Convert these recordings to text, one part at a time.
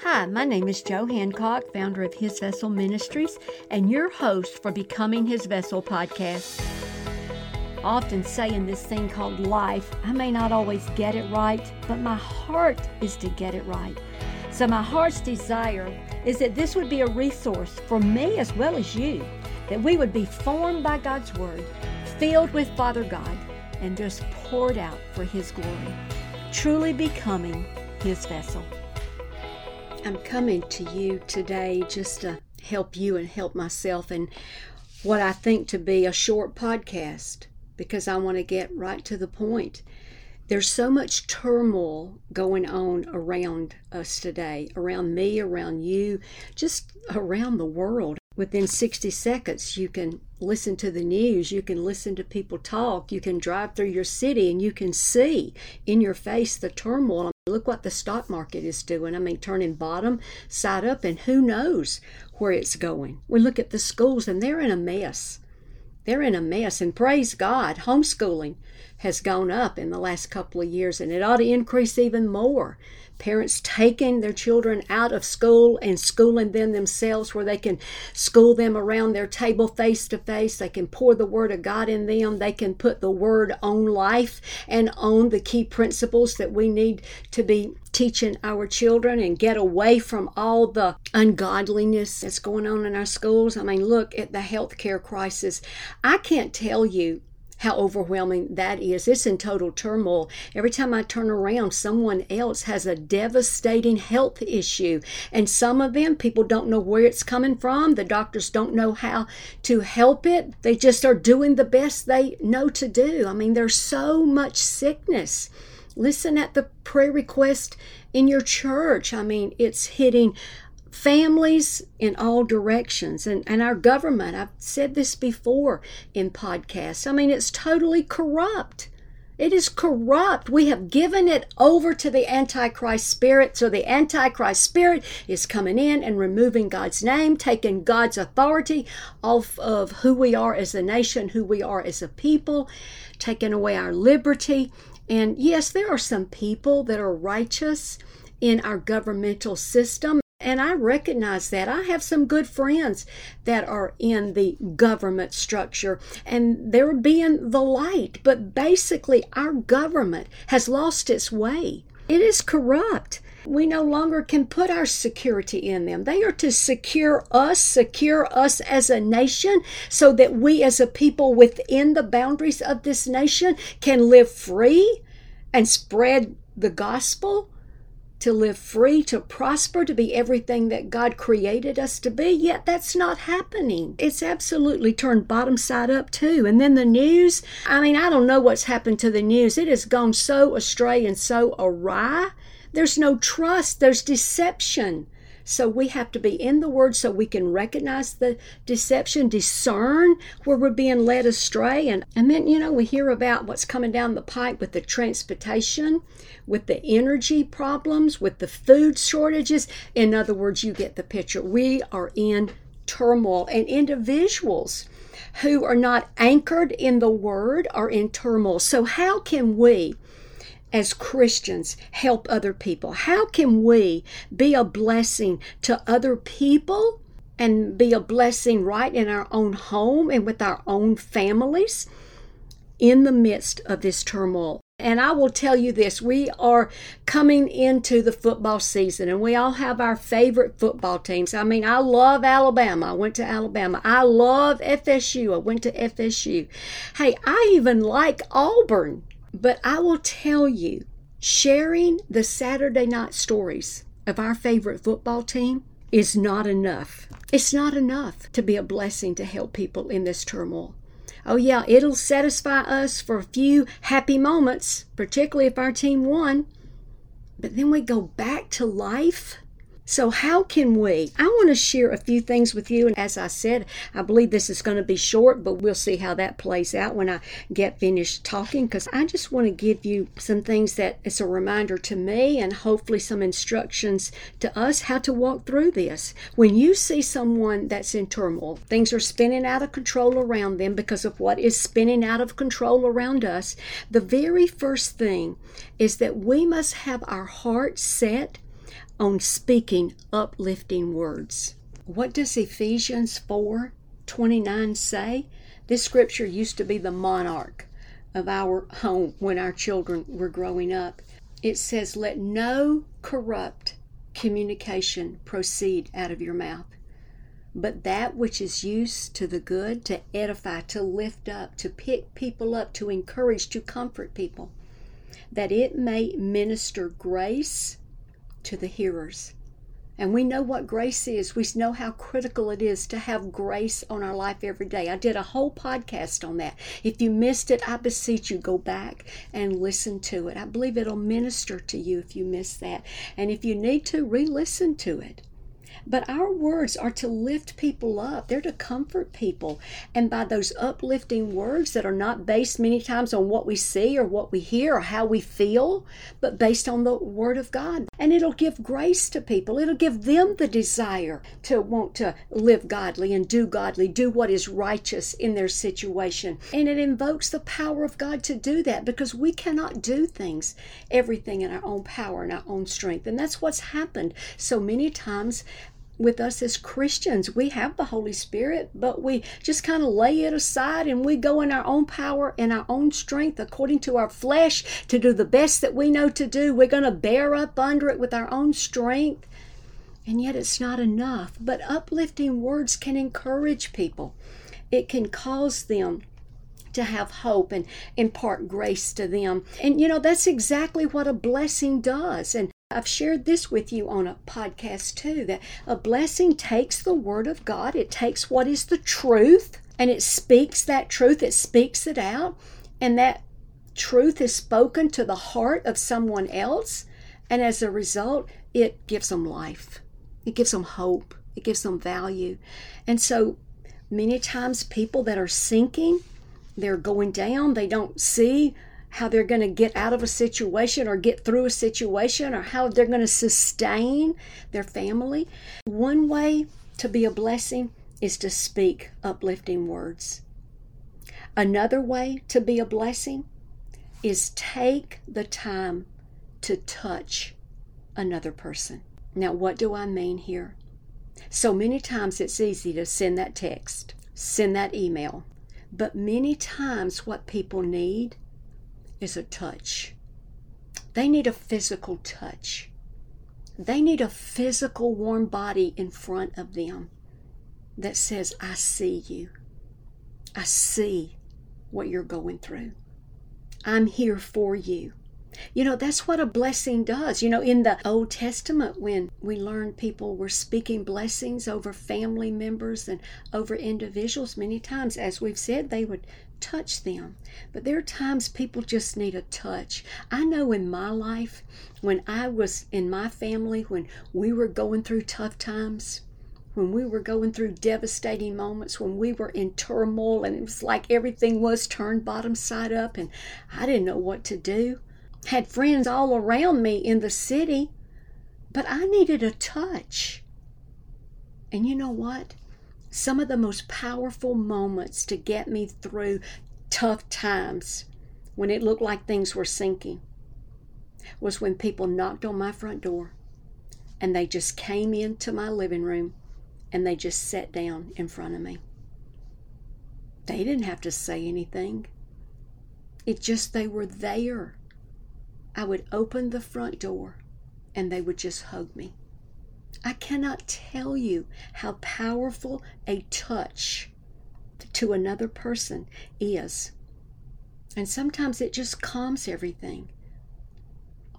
Hi, my name is Joe Hancock, founder of His Vessel Ministries, and your host for Becoming His Vessel podcast. Often say in this thing called life, I may not always get it right, but my heart is to get it right. So, my heart's desire is that this would be a resource for me as well as you, that we would be formed by God's Word, filled with Father God, and just poured out for His glory, truly becoming His vessel. I'm coming to you today just to help you and help myself in what I think to be a short podcast because I want to get right to the point. There's so much turmoil going on around us today, around me, around you, just around the world. Within 60 seconds, you can listen to the news, you can listen to people talk, you can drive through your city, and you can see in your face the turmoil. Look what the stock market is doing. I mean, turning bottom side up, and who knows where it's going. We look at the schools, and they're in a mess. They're in a mess, and praise God, homeschooling has gone up in the last couple of years, and it ought to increase even more parents taking their children out of school and schooling them themselves where they can school them around their table face to face they can pour the word of god in them they can put the word on life and on the key principles that we need to be teaching our children and get away from all the ungodliness that's going on in our schools. I mean, look at the healthcare crisis. I can't tell you how overwhelming that is. It's in total turmoil. Every time I turn around, someone else has a devastating health issue. And some of them, people don't know where it's coming from. The doctors don't know how to help it. They just are doing the best they know to do. I mean, there's so much sickness. Listen at the prayer request in your church. I mean, it's hitting families in all directions. And, and our government i've said this before in podcasts i mean it's totally corrupt. It is corrupt. We have given it over to the antichrist spirit. So the antichrist spirit is coming in and removing god's name taking god's authority off of who we are as a nation who we are as a people taking away our liberty. And yes there are some people that are righteous in our governmental system and I recognize that. I have some good friends that are in the government structure and they're being the light. But basically, our government has lost its way. It is corrupt. We no longer can put our security in them. They are to secure us, secure us as a nation, so that we as a people within the boundaries of this nation can live free and spread the gospel to live free, to prosper, to be everything that God created us to be, yet that's not happening. It's absolutely turned bottom side up, too. And then the news I mean, I don't know what's happened to the news. It has gone so astray and so awry. There's no trust, there's deception. So we have to be in the Word so we can recognize the deception, discern where we're being led astray. And, and then, you know, we hear about what's coming down the pipe with the transportation, with the energy problems, with the food shortages. In other words, you get the picture. We are in turmoil, and individuals who are not anchored in the Word are in turmoil. So, how can we? As Christians help other people? How can we be a blessing to other people and be a blessing right in our own home and with our own families in the midst of this turmoil? And I will tell you this we are coming into the football season, and we all have our favorite football teams. I mean, I love Alabama. I went to Alabama. I love FSU. I went to FSU. Hey, I even like Auburn. But I will tell you, sharing the Saturday night stories of our favorite football team is not enough. It's not enough to be a blessing to help people in this turmoil. Oh, yeah, it'll satisfy us for a few happy moments, particularly if our team won. But then we go back to life so, how can we? I want to share a few things with you. And as I said, I believe this is going to be short, but we'll see how that plays out when I get finished talking because I just want to give you some things that it's a reminder to me and hopefully some instructions to us how to walk through this. When you see someone that's in turmoil, things are spinning out of control around them because of what is spinning out of control around us, the very first thing is that we must have our heart set on speaking uplifting words. What does Ephesians 4 29 say? This scripture used to be the monarch of our home when our children were growing up. It says, Let no corrupt communication proceed out of your mouth, but that which is used to the good, to edify, to lift up, to pick people up, to encourage, to comfort people, that it may minister grace to the hearers. And we know what grace is. We know how critical it is to have grace on our life every day. I did a whole podcast on that. If you missed it, I beseech you, go back and listen to it. I believe it'll minister to you if you miss that. And if you need to, re listen to it. But our words are to lift people up, they're to comfort people. And by those uplifting words that are not based many times on what we see or what we hear or how we feel, but based on the Word of God. And it'll give grace to people, it'll give them the desire to want to live godly and do godly, do what is righteous in their situation. And it invokes the power of God to do that because we cannot do things, everything in our own power and our own strength. And that's what's happened so many times with us as Christians. We have the Holy Spirit, but we just kind of lay it aside and we go in our own power and our own strength according to our flesh to do the best that we know to do. We're going to bear up under it with our own strength. And yet it's not enough. But uplifting words can encourage people, it can cause them to have hope and impart grace to them. And you know, that's exactly what a blessing does. And I've shared this with you on a podcast too that a blessing takes the Word of God, it takes what is the truth, and it speaks that truth, it speaks it out, and that truth is spoken to the heart of someone else, and as a result, it gives them life, it gives them hope, it gives them value. And so many times, people that are sinking, they're going down, they don't see how they're going to get out of a situation or get through a situation or how they're going to sustain their family. One way to be a blessing is to speak uplifting words. Another way to be a blessing is take the time to touch another person. Now, what do I mean here? So many times it's easy to send that text, send that email, but many times what people need is a touch. They need a physical touch. They need a physical warm body in front of them that says, I see you. I see what you're going through. I'm here for you. You know, that's what a blessing does. You know, in the Old Testament, when we learned people were speaking blessings over family members and over individuals, many times, as we've said, they would touch them. But there are times people just need a touch. I know in my life, when I was in my family, when we were going through tough times, when we were going through devastating moments, when we were in turmoil and it was like everything was turned bottom side up and I didn't know what to do. Had friends all around me in the city, but I needed a touch. And you know what? some of the most powerful moments to get me through tough times when it looked like things were sinking was when people knocked on my front door and they just came into my living room and they just sat down in front of me. They didn't have to say anything. It just they were there. I would open the front door and they would just hug me. I cannot tell you how powerful a touch to another person is. And sometimes it just calms everything.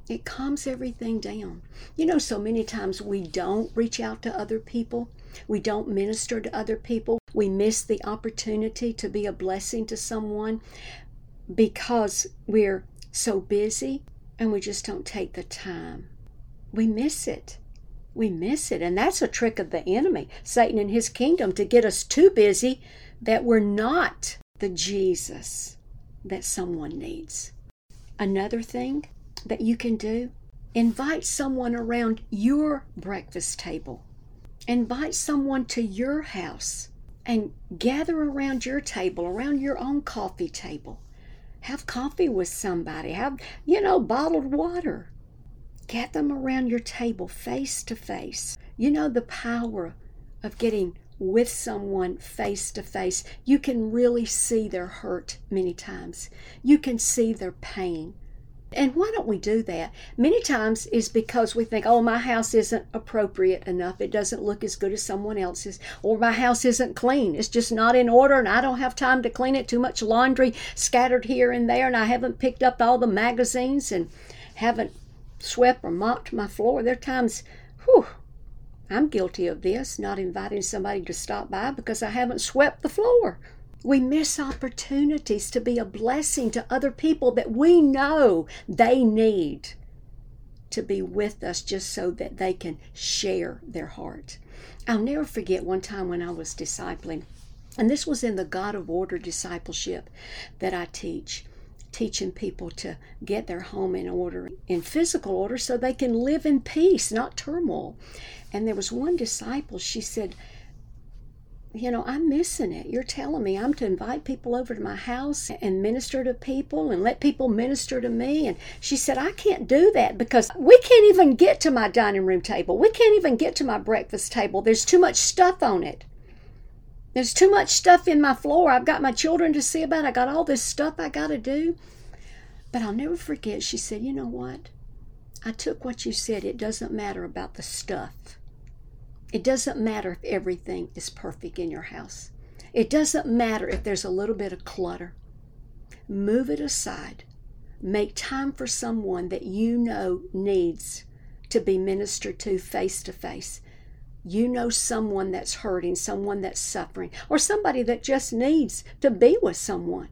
It calms everything down. You know, so many times we don't reach out to other people, we don't minister to other people, we miss the opportunity to be a blessing to someone because we're so busy and we just don't take the time. We miss it we miss it. And that's a trick of the enemy, Satan and his kingdom, to get us too busy that we're not the Jesus that someone needs. Another thing that you can do invite someone around your breakfast table, invite someone to your house and gather around your table, around your own coffee table. Have coffee with somebody, have, you know, bottled water Get them around your table face to face. You know the power of getting with someone face to face. You can really see their hurt many times. You can see their pain. And why don't we do that? Many times is because we think, oh, my house isn't appropriate enough. It doesn't look as good as someone else's. Or my house isn't clean. It's just not in order and I don't have time to clean it. Too much laundry scattered here and there. And I haven't picked up all the magazines and haven't swept or mopped my floor. There are times, whew, I'm guilty of this, not inviting somebody to stop by because I haven't swept the floor. We miss opportunities to be a blessing to other people that we know they need to be with us just so that they can share their heart. I'll never forget one time when I was discipling, and this was in the God of Order discipleship that I teach, teaching people to get their home in order, in physical order, so they can live in peace, not turmoil. And there was one disciple, she said, you know, I'm missing it. You're telling me I'm to invite people over to my house and minister to people and let people minister to me. And she said, I can't do that because we can't even get to my dining room table. We can't even get to my breakfast table. There's too much stuff on it. There's too much stuff in my floor. I've got my children to see about. I got all this stuff I got to do. But I'll never forget, she said, You know what? I took what you said. It doesn't matter about the stuff. It doesn't matter if everything is perfect in your house. It doesn't matter if there's a little bit of clutter. Move it aside. Make time for someone that you know needs to be ministered to face to face. You know someone that's hurting, someone that's suffering, or somebody that just needs to be with someone.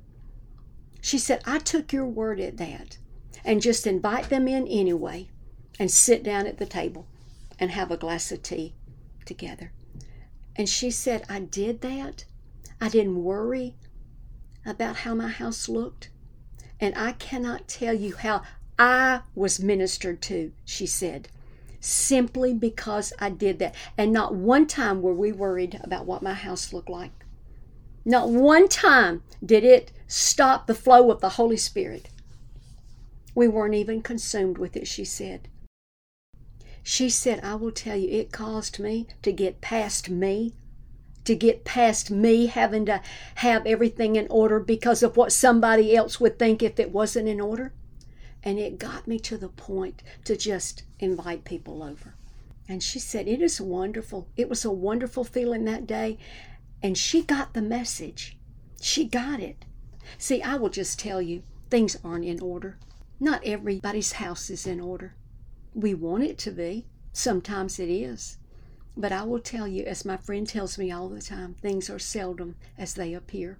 She said, I took your word at that and just invite them in anyway and sit down at the table and have a glass of tea together. And she said, I did that. I didn't worry about how my house looked. And I cannot tell you how I was ministered to, she said, simply because I did that. And not one time were we worried about what my house looked like. Not one time did it stop the flow of the Holy Spirit. We weren't even consumed with it, she said. She said, I will tell you, it caused me to get past me, to get past me having to have everything in order because of what somebody else would think if it wasn't in order. And it got me to the point to just invite people over. And she said, It is wonderful. It was a wonderful feeling that day. And she got the message. She got it. See, I will just tell you, things aren't in order. Not everybody's house is in order. We want it to be. Sometimes it is. But I will tell you, as my friend tells me all the time, things are seldom as they appear.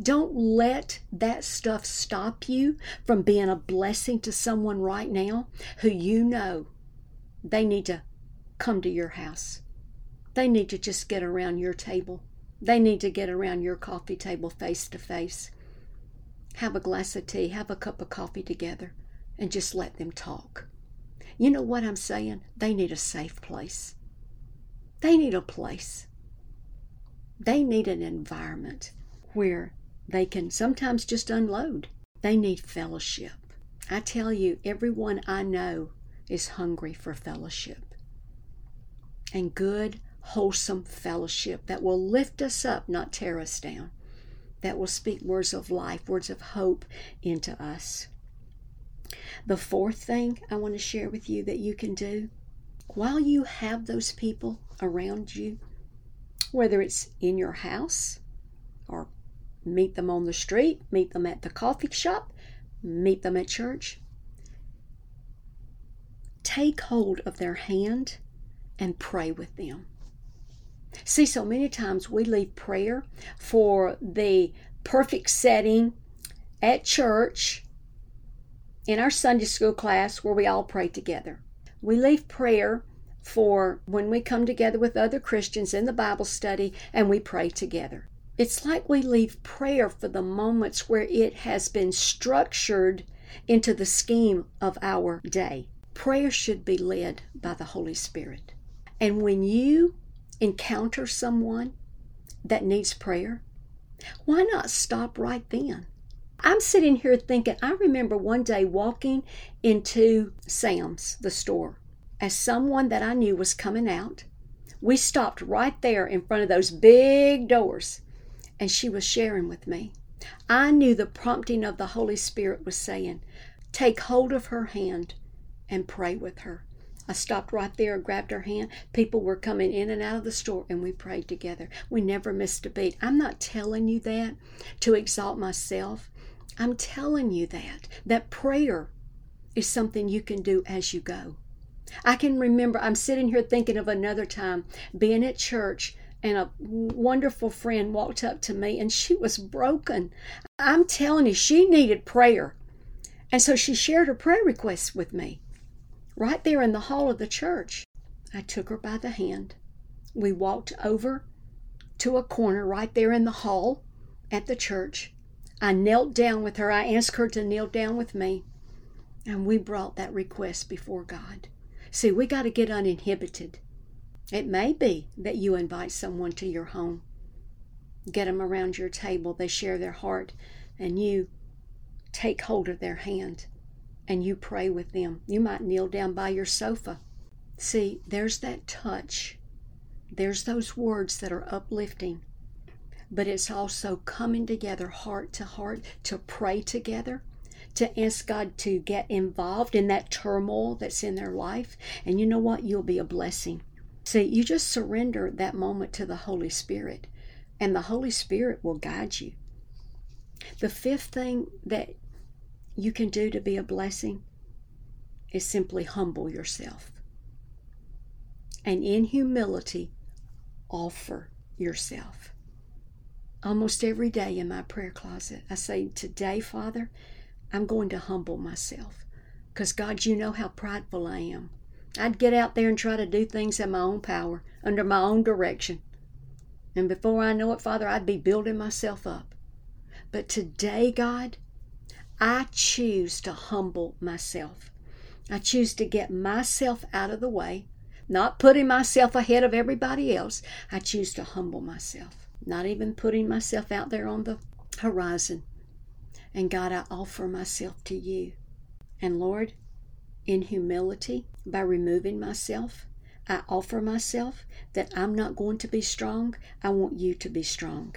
Don't let that stuff stop you from being a blessing to someone right now who you know they need to come to your house. They need to just get around your table. They need to get around your coffee table face to face. Have a glass of tea, have a cup of coffee together, and just let them talk. You know what I'm saying? They need a safe place. They need a place. They need an environment where they can sometimes just unload. They need fellowship. I tell you, everyone I know is hungry for fellowship and good, wholesome fellowship that will lift us up, not tear us down, that will speak words of life, words of hope into us. The fourth thing I want to share with you that you can do while you have those people around you, whether it's in your house or meet them on the street, meet them at the coffee shop, meet them at church, take hold of their hand and pray with them. See, so many times we leave prayer for the perfect setting at church in our Sunday school class where we all pray together. We leave prayer for when we come together with other Christians in the Bible study and we pray together. It's like we leave prayer for the moments where it has been structured into the scheme of our day. Prayer should be led by the Holy Spirit. And when you encounter someone that needs prayer, why not stop right then? I'm sitting here thinking, I remember one day walking into Sam's, the store, as someone that I knew was coming out. We stopped right there in front of those big doors, and she was sharing with me. I knew the prompting of the Holy Spirit was saying, Take hold of her hand and pray with her. I stopped right there, grabbed her hand. People were coming in and out of the store, and we prayed together. We never missed a beat. I'm not telling you that to exalt myself. I'm telling you that, that prayer is something you can do as you go. I can remember, I'm sitting here thinking of another time being at church and a wonderful friend walked up to me and she was broken. I'm telling you, she needed prayer. And so she shared her prayer requests with me right there in the hall of the church. I took her by the hand. We walked over to a corner right there in the hall at the church. I knelt down with her. I asked her to kneel down with me. And we brought that request before God. See, we got to get uninhibited. It may be that you invite someone to your home, get them around your table, they share their heart, and you take hold of their hand and you pray with them. You might kneel down by your sofa. See, there's that touch. There's those words that are uplifting. But it's also coming together heart to heart to pray together, to ask God to get involved in that turmoil that's in their life. And you know what? You'll be a blessing. See, you just surrender that moment to the Holy Spirit, and the Holy Spirit will guide you. The fifth thing that you can do to be a blessing is simply humble yourself. And in humility, offer yourself. Almost every day in my prayer closet, I say, Today, Father, I'm going to humble myself. Because, God, you know how prideful I am. I'd get out there and try to do things in my own power, under my own direction. And before I know it, Father, I'd be building myself up. But today, God, I choose to humble myself. I choose to get myself out of the way, not putting myself ahead of everybody else. I choose to humble myself, not even putting myself out there on the horizon. And God, I offer myself to you. And Lord, in humility by removing myself. I offer myself that I'm not going to be strong. I want you to be strong.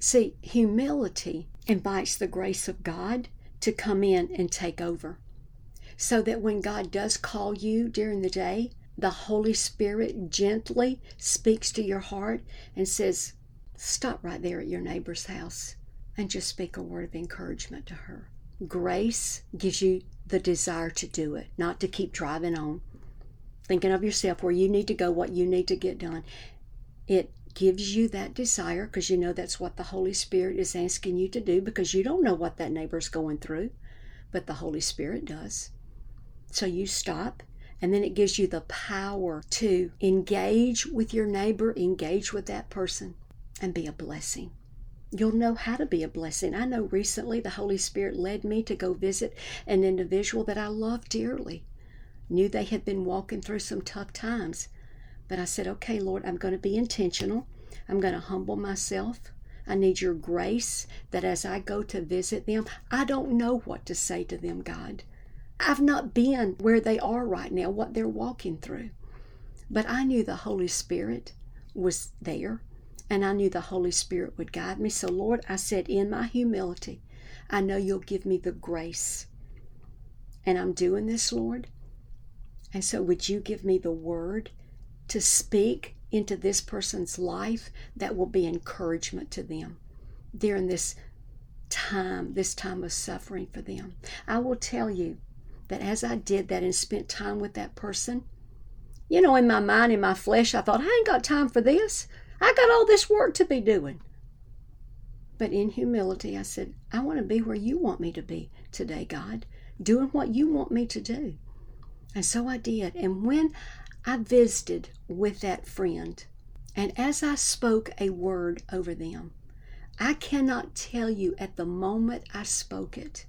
See, humility invites the grace of God to come in and take over. So that when God does call you during the day, the Holy Spirit gently speaks to your heart and says, Stop right there at your neighbor's house and just speak a word of encouragement to her. Grace gives you the desire to do it, not to keep driving on, thinking of yourself where you need to go, what you need to get done. It gives you that desire because you know that's what the Holy Spirit is asking you to do because you don't know what that neighbor's going through, but the Holy Spirit does. So you stop, and then it gives you the power to engage with your neighbor, engage with that person, and be a blessing you'll know how to be a blessing. I know recently the Holy Spirit led me to go visit an individual that I love dearly. Knew they had been walking through some tough times. But I said, okay, Lord, I'm going to be intentional. I'm going to humble myself. I need your grace that as I go to visit them, I don't know what to say to them, God. I've not been where they are right now, what they're walking through. But I knew the Holy Spirit was there and I knew the Holy Spirit would guide me. So, Lord, I said, in my humility, I know you'll give me the grace. And I'm doing this, Lord. And so, would you give me the word to speak into this person's life that will be encouragement to them during this time, this time of suffering for them? I will tell you that as I did that and spent time with that person, you know, in my mind, in my flesh, I thought, I ain't got time for this. I got all this work to be doing. But in humility, I said, I want to be where you want me to be today, God, doing what you want me to do. And so I did. And when I visited with that friend, and as I spoke a word over them, I cannot tell you at the moment I spoke it,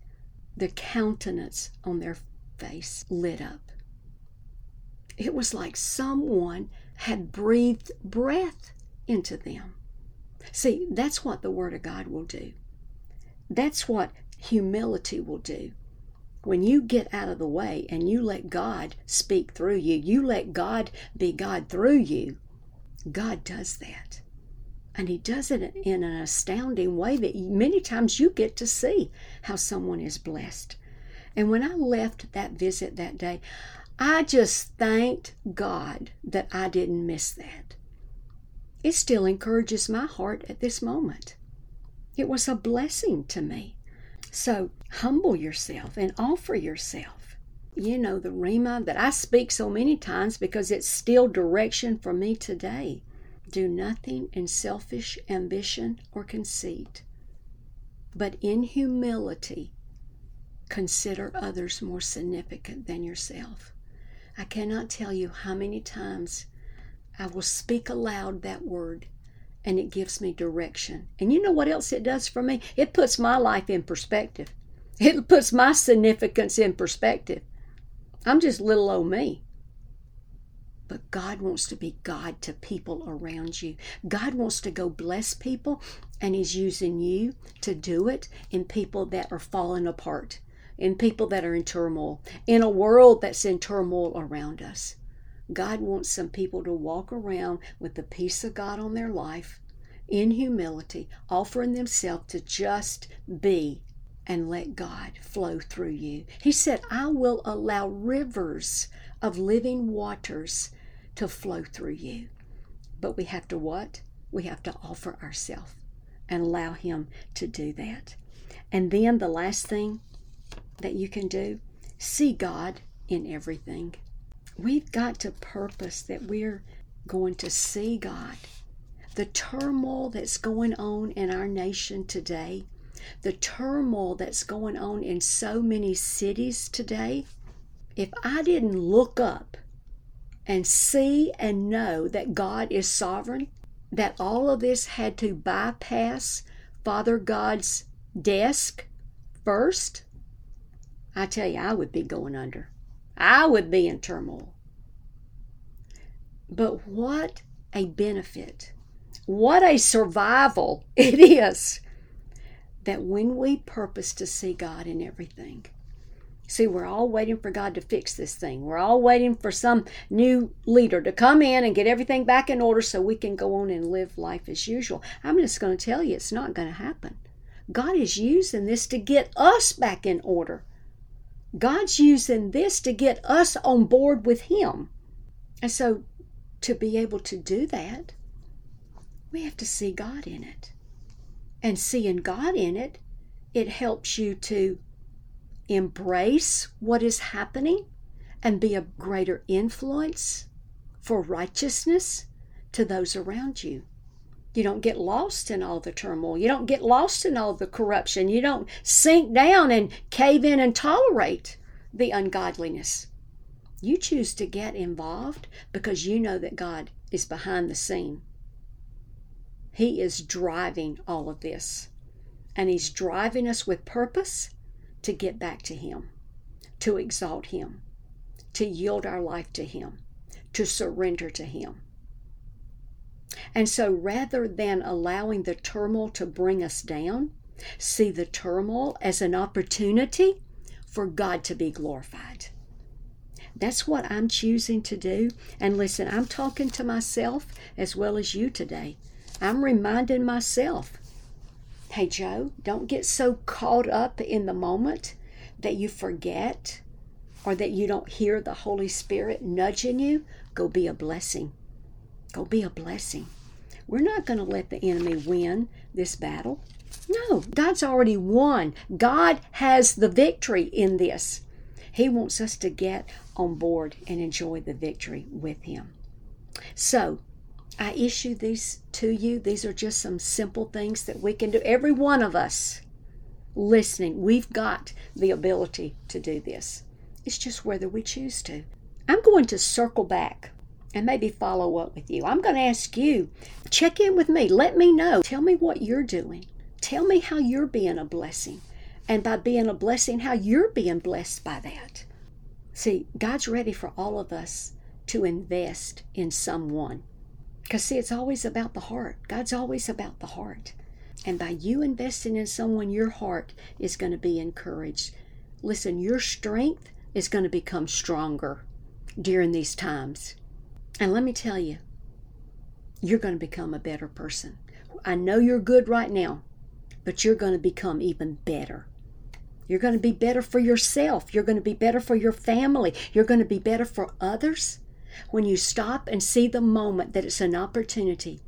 the countenance on their face lit up. It was like someone had breathed breath into them. See, that's what the Word of God will do. That's what humility will do. When you get out of the way and you let God speak through you, you let God be God through you, God does that. And He does it in an astounding way that many times you get to see how someone is blessed. And when I left that visit that day, I just thanked God that I didn't miss that. It still encourages my heart at this moment. It was a blessing to me. So humble yourself and offer yourself. You know, the rhema that I speak so many times because it's still direction for me today. Do nothing in selfish ambition or conceit, but in humility consider others more significant than yourself. I cannot tell you how many times I will speak aloud that word and it gives me direction. And you know what else it does for me? It puts my life in perspective. It puts my significance in perspective. I'm just little old me. But God wants to be God to people around you. God wants to go bless people, and He's using you to do it in people that are falling apart, in people that are in turmoil, in a world that's in turmoil around us. God wants some people to walk around with the peace of God on their life in humility, offering themselves to just be and let God flow through you. He said, I will allow rivers of living waters to flow through you. But we have to what? We have to offer ourselves and allow Him to do that. And then the last thing that you can do, see God in everything. We've got to purpose that we're going to see God. The turmoil that's going on in our nation today, the turmoil that's going on in so many cities today, if I didn't look up and see and know that God is sovereign, that all of this had to bypass Father God's desk first, I tell you, I would be going under. I would be in turmoil. But what a benefit, what a survival it is that when we purpose to see God in everything, See, we're all waiting for God to fix this thing. We're all waiting for some new leader to come in and get everything back in order so we can go on and live life as usual. I'm just going to tell you, it's not going to happen. God is using this to get us back in order. God's using this to get us on board with Him. And so, to be able to do that, we have to see God in it. And seeing God in it, it helps you to embrace what is happening and be a greater influence for righteousness to those around you. You don't get lost in all the turmoil. You don't get lost in all the corruption. You don't sink down and cave in and tolerate the ungodliness. You choose to get involved because you know that God is behind the scene. He is driving all of this. And He's driving us with purpose to get back to Him, to exalt Him, to yield our life to Him, to surrender to Him. And so rather than allowing the turmoil to bring us down, see the turmoil as an opportunity for God to be glorified. That's what I'm choosing to do. And listen, I'm talking to myself as well as you today. I'm reminding myself hey, Joe, don't get so caught up in the moment that you forget or that you don't hear the Holy Spirit nudging you. Go be a blessing. Go be a blessing. We're not going to let the enemy win this battle. No, God's already won. God has the victory in this. He wants us to get on board and enjoy the victory with Him. So, I issue these to you. These are just some simple things that we can do. Every one of us listening, we've got the ability to do this. It's just whether we choose to. I'm going to circle back and maybe follow up with you. I'm going to ask you, check in with me. Let me know. Tell me what you're doing. Tell me how you're being a blessing. And by being a blessing, how you're being blessed by that. See, God's ready for all of us to invest in someone. Because, see, it's always about the heart. God's always about the heart. And by you investing in someone, your heart is going to be encouraged. Listen, your strength is going to become stronger during these times. And let me tell you, you're going to become a better person. I know you're good right now, but you're going to become even better. You're going to be better for yourself. You're going to be better for your family. You're going to be better for others. When you stop and see the moment that it's an opportunity,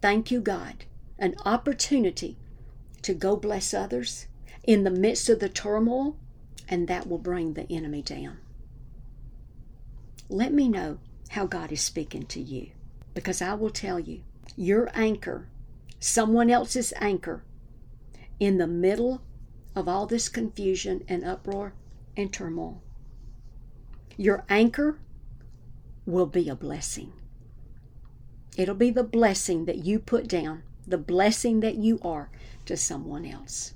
thank you, God, an opportunity to go bless others in the midst of the turmoil, and that will bring the enemy down. Let me know how God is speaking to you because I will tell you your anchor, someone else's anchor, in the middle of all this confusion and uproar and turmoil. Your anchor will be a blessing. It'll be the blessing that you put down, the blessing that you are to someone else.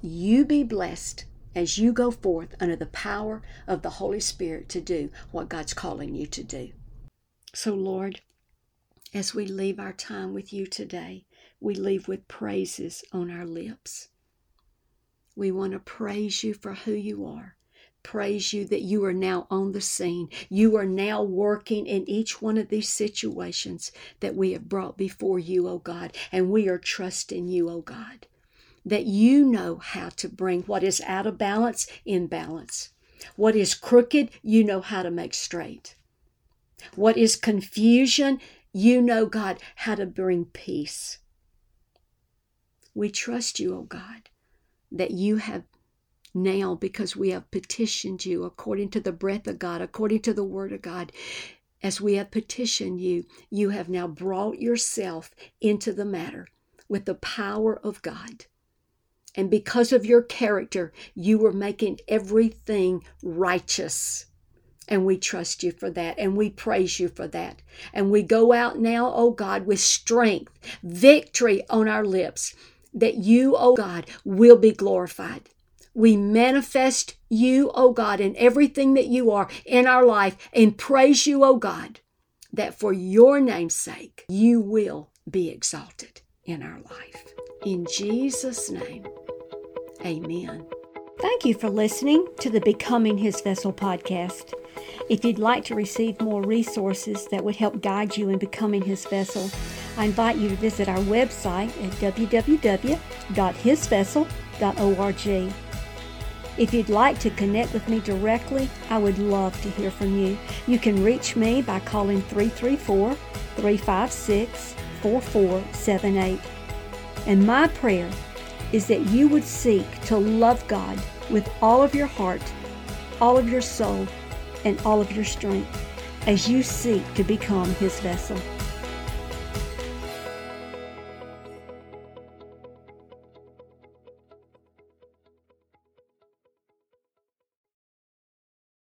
You be blessed as you go forth under the power of the Holy Spirit to do what God's calling you to do. So, Lord, as we leave our time with you today, we leave with praises on our lips. We want to praise you for who you are. Praise you that you are now on the scene. You are now working in each one of these situations that we have brought before you, O oh God, and we are trusting you, O oh God, that you know how to bring what is out of balance in balance. What is crooked, you know how to make straight. What is confusion, you know, God, how to bring peace. We trust you, O oh God, that you have now, because we have petitioned you according to the breath of God, according to the word of God, as we have petitioned you, you have now brought yourself into the matter with the power of God. And because of your character, you were making everything righteous. And we trust you for that. And we praise you for that. And we go out now, oh God, with strength, victory on our lips, that you, oh God, will be glorified. We manifest you, oh God, in everything that you are in our life and praise you, oh God, that for your name's sake, you will be exalted in our life. In Jesus' name, amen. Thank you for listening to the Becoming His Vessel podcast. If you'd like to receive more resources that would help guide you in becoming His vessel, I invite you to visit our website at www.hisvessel.org. If you'd like to connect with me directly, I would love to hear from you. You can reach me by calling 334 356 4478. And my prayer is that you would seek to love God with all of your heart, all of your soul, and all of your strength as you seek to become His vessel.